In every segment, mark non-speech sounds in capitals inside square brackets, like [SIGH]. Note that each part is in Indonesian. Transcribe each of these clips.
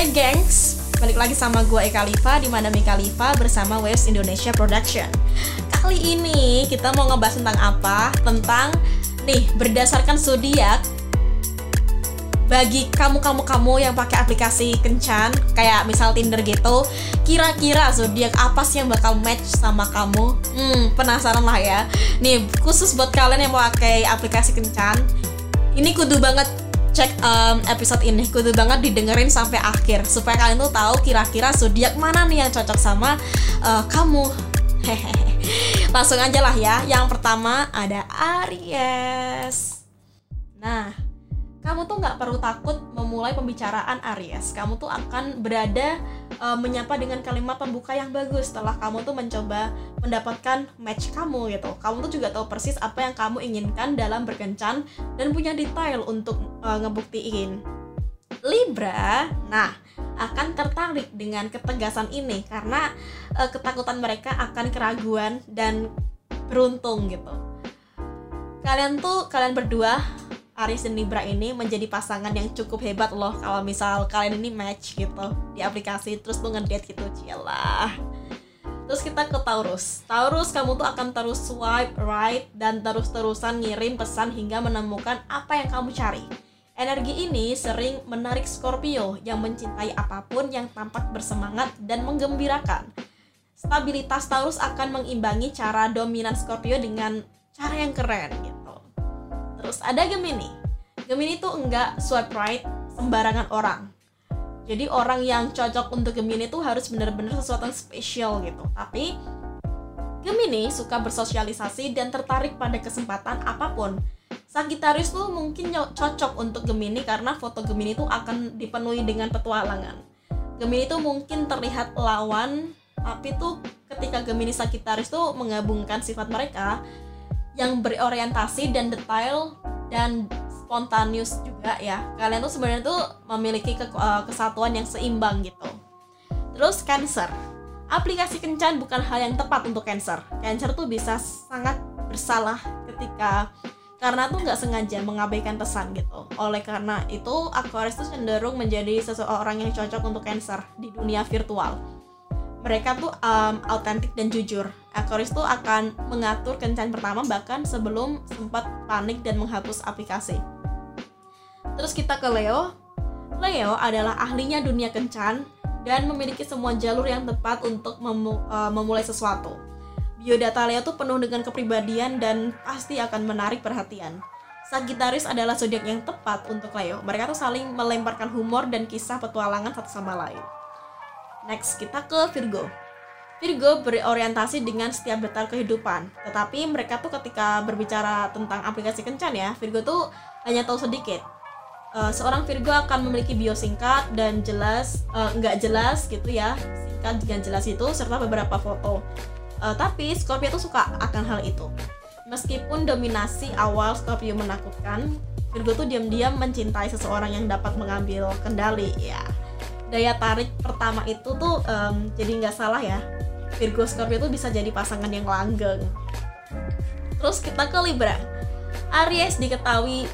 Hai gengs, balik lagi sama gue Eka Liva di mana Mika Liva bersama Waves Indonesia Production. Kali ini kita mau ngebahas tentang apa? Tentang nih berdasarkan zodiak bagi kamu-kamu kamu yang pakai aplikasi kencan kayak misal Tinder gitu, kira-kira zodiak apa sih yang bakal match sama kamu? Hmm, penasaran lah ya. Nih, khusus buat kalian yang mau pakai aplikasi kencan, ini kudu banget cek um, episode ini. Kudu banget didengerin sampai akhir supaya kalian tuh tahu kira-kira zodiak mana nih yang cocok sama uh, kamu. Hehehe. Langsung aja lah ya. Yang pertama ada Aries. Nah kamu tuh nggak perlu takut memulai pembicaraan Aries. Kamu tuh akan berada uh, menyapa dengan kalimat pembuka yang bagus setelah kamu tuh mencoba mendapatkan match kamu gitu. Kamu tuh juga tahu persis apa yang kamu inginkan dalam berkencan dan punya detail untuk uh, ngebuktiin. Libra, nah akan tertarik dengan ketegasan ini karena uh, ketakutan mereka akan keraguan dan beruntung gitu. Kalian tuh kalian berdua Aries dan Libra ini menjadi pasangan yang cukup hebat loh kalau misal kalian ini match gitu di aplikasi terus tuh ngedate gitu cialah terus kita ke Taurus Taurus kamu tuh akan terus swipe right dan terus-terusan ngirim pesan hingga menemukan apa yang kamu cari Energi ini sering menarik Scorpio yang mencintai apa pun yang tampak bersemangat dan menggembirakan. Stabilitas Taurus akan mengimbangi cara dominan Scorpio dengan cara yang keren. Terus ada Gemini. Gemini tuh enggak swipe right sembarangan orang. Jadi orang yang cocok untuk Gemini tuh harus benar-benar sesuatu yang spesial gitu. Tapi Gemini suka bersosialisasi dan tertarik pada kesempatan apa pun. Sagittarius tuh mungkin cocok untuk Gemini karena foto Gemini tuh akan dipenuhi dengan petualangan. Gemini tuh mungkin terlihat lawan, tapi tuh ketika Gemini Sagittarius tuh menggabungkan sifat mereka yang berorientasi dan detail dan spontanius juga ya. Kalian tuh sebenarnya tuh memiliki ke, uh, kesatuan yang seimbang gitu. Terus Cancer. Aplikasi kencan bukan hal yang tepat untuk Cancer. Cancer tuh bisa sangat bersalah ketika karena tuh nggak sengaja mengabaikan pesan gitu. Oleh karena itu, Aquarius tuh cenderung menjadi seseorang yang cocok untuk Cancer di dunia virtual. Mereka tuh um, autentik dan jujur. Aquarius tuh akan mengatur kencan pertama bahkan sebelum sempat panik dan menghapus aplikasi. Terus kita ke Leo. Leo adalah ahlinya dunia kencan dan memiliki semua jalur yang tepat untuk memu uh, memulai sesuatu Biodata Leo tuh penuh dengan kepribadian dan pasti akan menarik perhatian. Sagittarius adalah zodiak yang tepat untuk Leo. Mereka tuh saling melemparkan humor dan kisah petualangan satu sama lain. Next, kita ke Virgo. Virgo berorientasi dengan setiap detail kehidupan. Tetapi mereka tuh ketika berbicara tentang aplikasi kencan ya, Virgo tuh hanya tahu sedikit. Uh, seorang Virgo akan memiliki bio singkat dan jelas, uh, nggak jelas gitu ya, singkat dengan jelas itu serta beberapa foto. Uh, tapi Scorpio tuh suka akan hal itu. Meskipun dominasi awal Scorpio menakutkan, Virgo tuh diam-diam mencintai seseorang yang dapat mengambil kendali ya. Daya tarik pertama itu tuh um, jadi nggak salah ya. Virgo Scorpio tuh bisa jadi pasangan yang langgeng. Terus kita ke Libra. Aries diketahui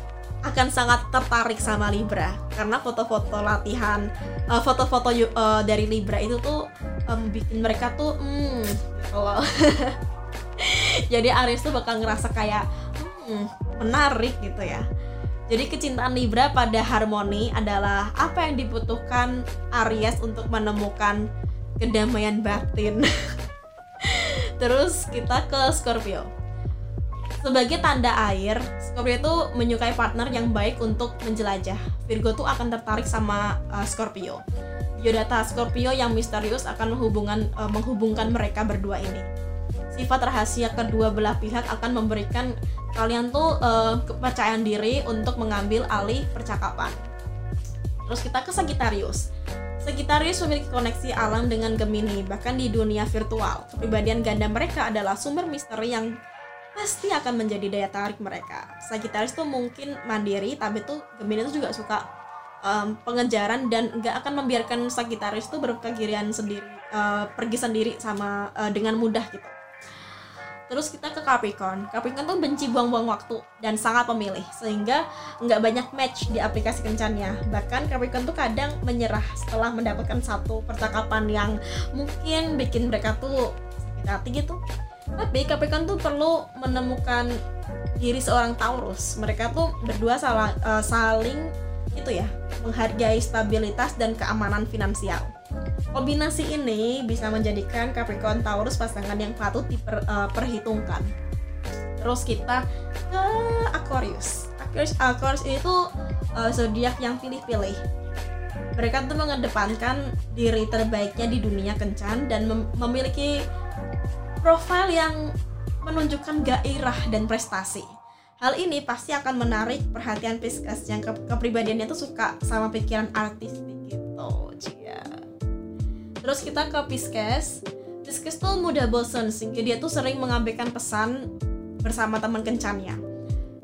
akan sangat tertarik sama Libra karena foto-foto latihan, uh, foto-foto uh, dari Libra itu tuh um, bikin mereka tuh hmm kalau [LAUGHS] jadi Aries tuh bakal ngerasa kayak hmm, menarik gitu ya jadi kecintaan Libra pada harmoni adalah apa yang dibutuhkan Aries untuk menemukan kedamaian batin [LAUGHS] terus kita ke Scorpio sebagai tanda air, Scorpio itu menyukai partner yang baik untuk menjelajah. Virgo tuh akan tertarik sama uh, Scorpio biodata Scorpio yang misterius akan menghubungkan uh, menghubungkan mereka berdua ini. Sifat rahasia kedua belah pihak akan memberikan kalian tuh uh, kepercayaan diri untuk mengambil alih percakapan. Terus kita ke Sagittarius. Sagittarius memiliki koneksi alam dengan Gemini, bahkan di dunia virtual. Kepribadian ganda mereka adalah sumber misteri yang pasti akan menjadi daya tarik mereka. Sagittarius tuh mungkin mandiri, tapi tuh Gemini tuh juga suka um, pengejaran dan nggak akan membiarkan Sagittarius itu berkegirian sendiri uh, pergi sendiri sama uh, dengan mudah gitu Terus kita ke Capricorn. Capricorn tuh benci buang-buang waktu dan sangat pemilih, sehingga nggak banyak match di aplikasi kencannya. Bahkan Capricorn tuh kadang menyerah setelah mendapatkan satu percakapan yang mungkin bikin mereka tuh sakit hati gitu. Tapi Capricorn tuh perlu menemukan diri seorang Taurus. Mereka tuh berdua salah, uh, saling itu ya menghargai stabilitas dan keamanan finansial. Kombinasi ini bisa menjadikan Capricorn Taurus pasangan yang patut diperhitungkan. Uh, Terus kita ke Aquarius. Aquarius, Aquarius ini tuh uh, zodiak yang pilih-pilih. Mereka tuh mengedepankan diri terbaiknya di dunia kencan dan mem memiliki profil yang menunjukkan gairah dan prestasi. Hal ini pasti akan menarik perhatian Pisces yang ke kepribadiannya tuh suka sama pikiran artistik gitu. Cia. Terus kita ke Pisces. Pisces tuh mudah bosen sehingga dia tuh sering mengabaikan pesan bersama teman kencannya.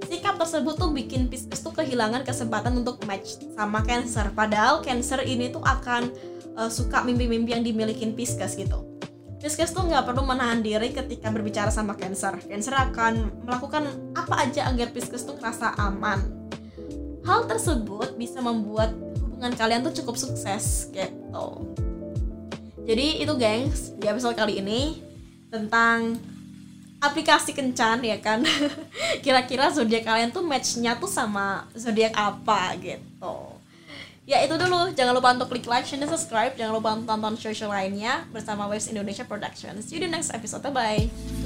Sikap tersebut tuh bikin Pisces tuh kehilangan kesempatan untuk match sama Cancer. Padahal Cancer ini tuh akan uh, suka mimpi-mimpi yang dimiliki Pisces gitu. Pisces tuh nggak perlu menahan diri ketika berbicara sama Cancer. Cancer akan melakukan apa aja agar Pisces tuh ngerasa aman. Hal tersebut bisa membuat hubungan kalian tuh cukup sukses gitu. Jadi itu gengs di episode kali ini tentang aplikasi kencan ya kan. [LAUGHS] Kira-kira zodiak kalian tuh matchnya tuh sama zodiak apa gitu. Ya itu dulu. Jangan lupa untuk klik like share dan subscribe. Jangan lupa untuk tonton social lainnya bersama Waves Indonesia Production see you di next episode. Bye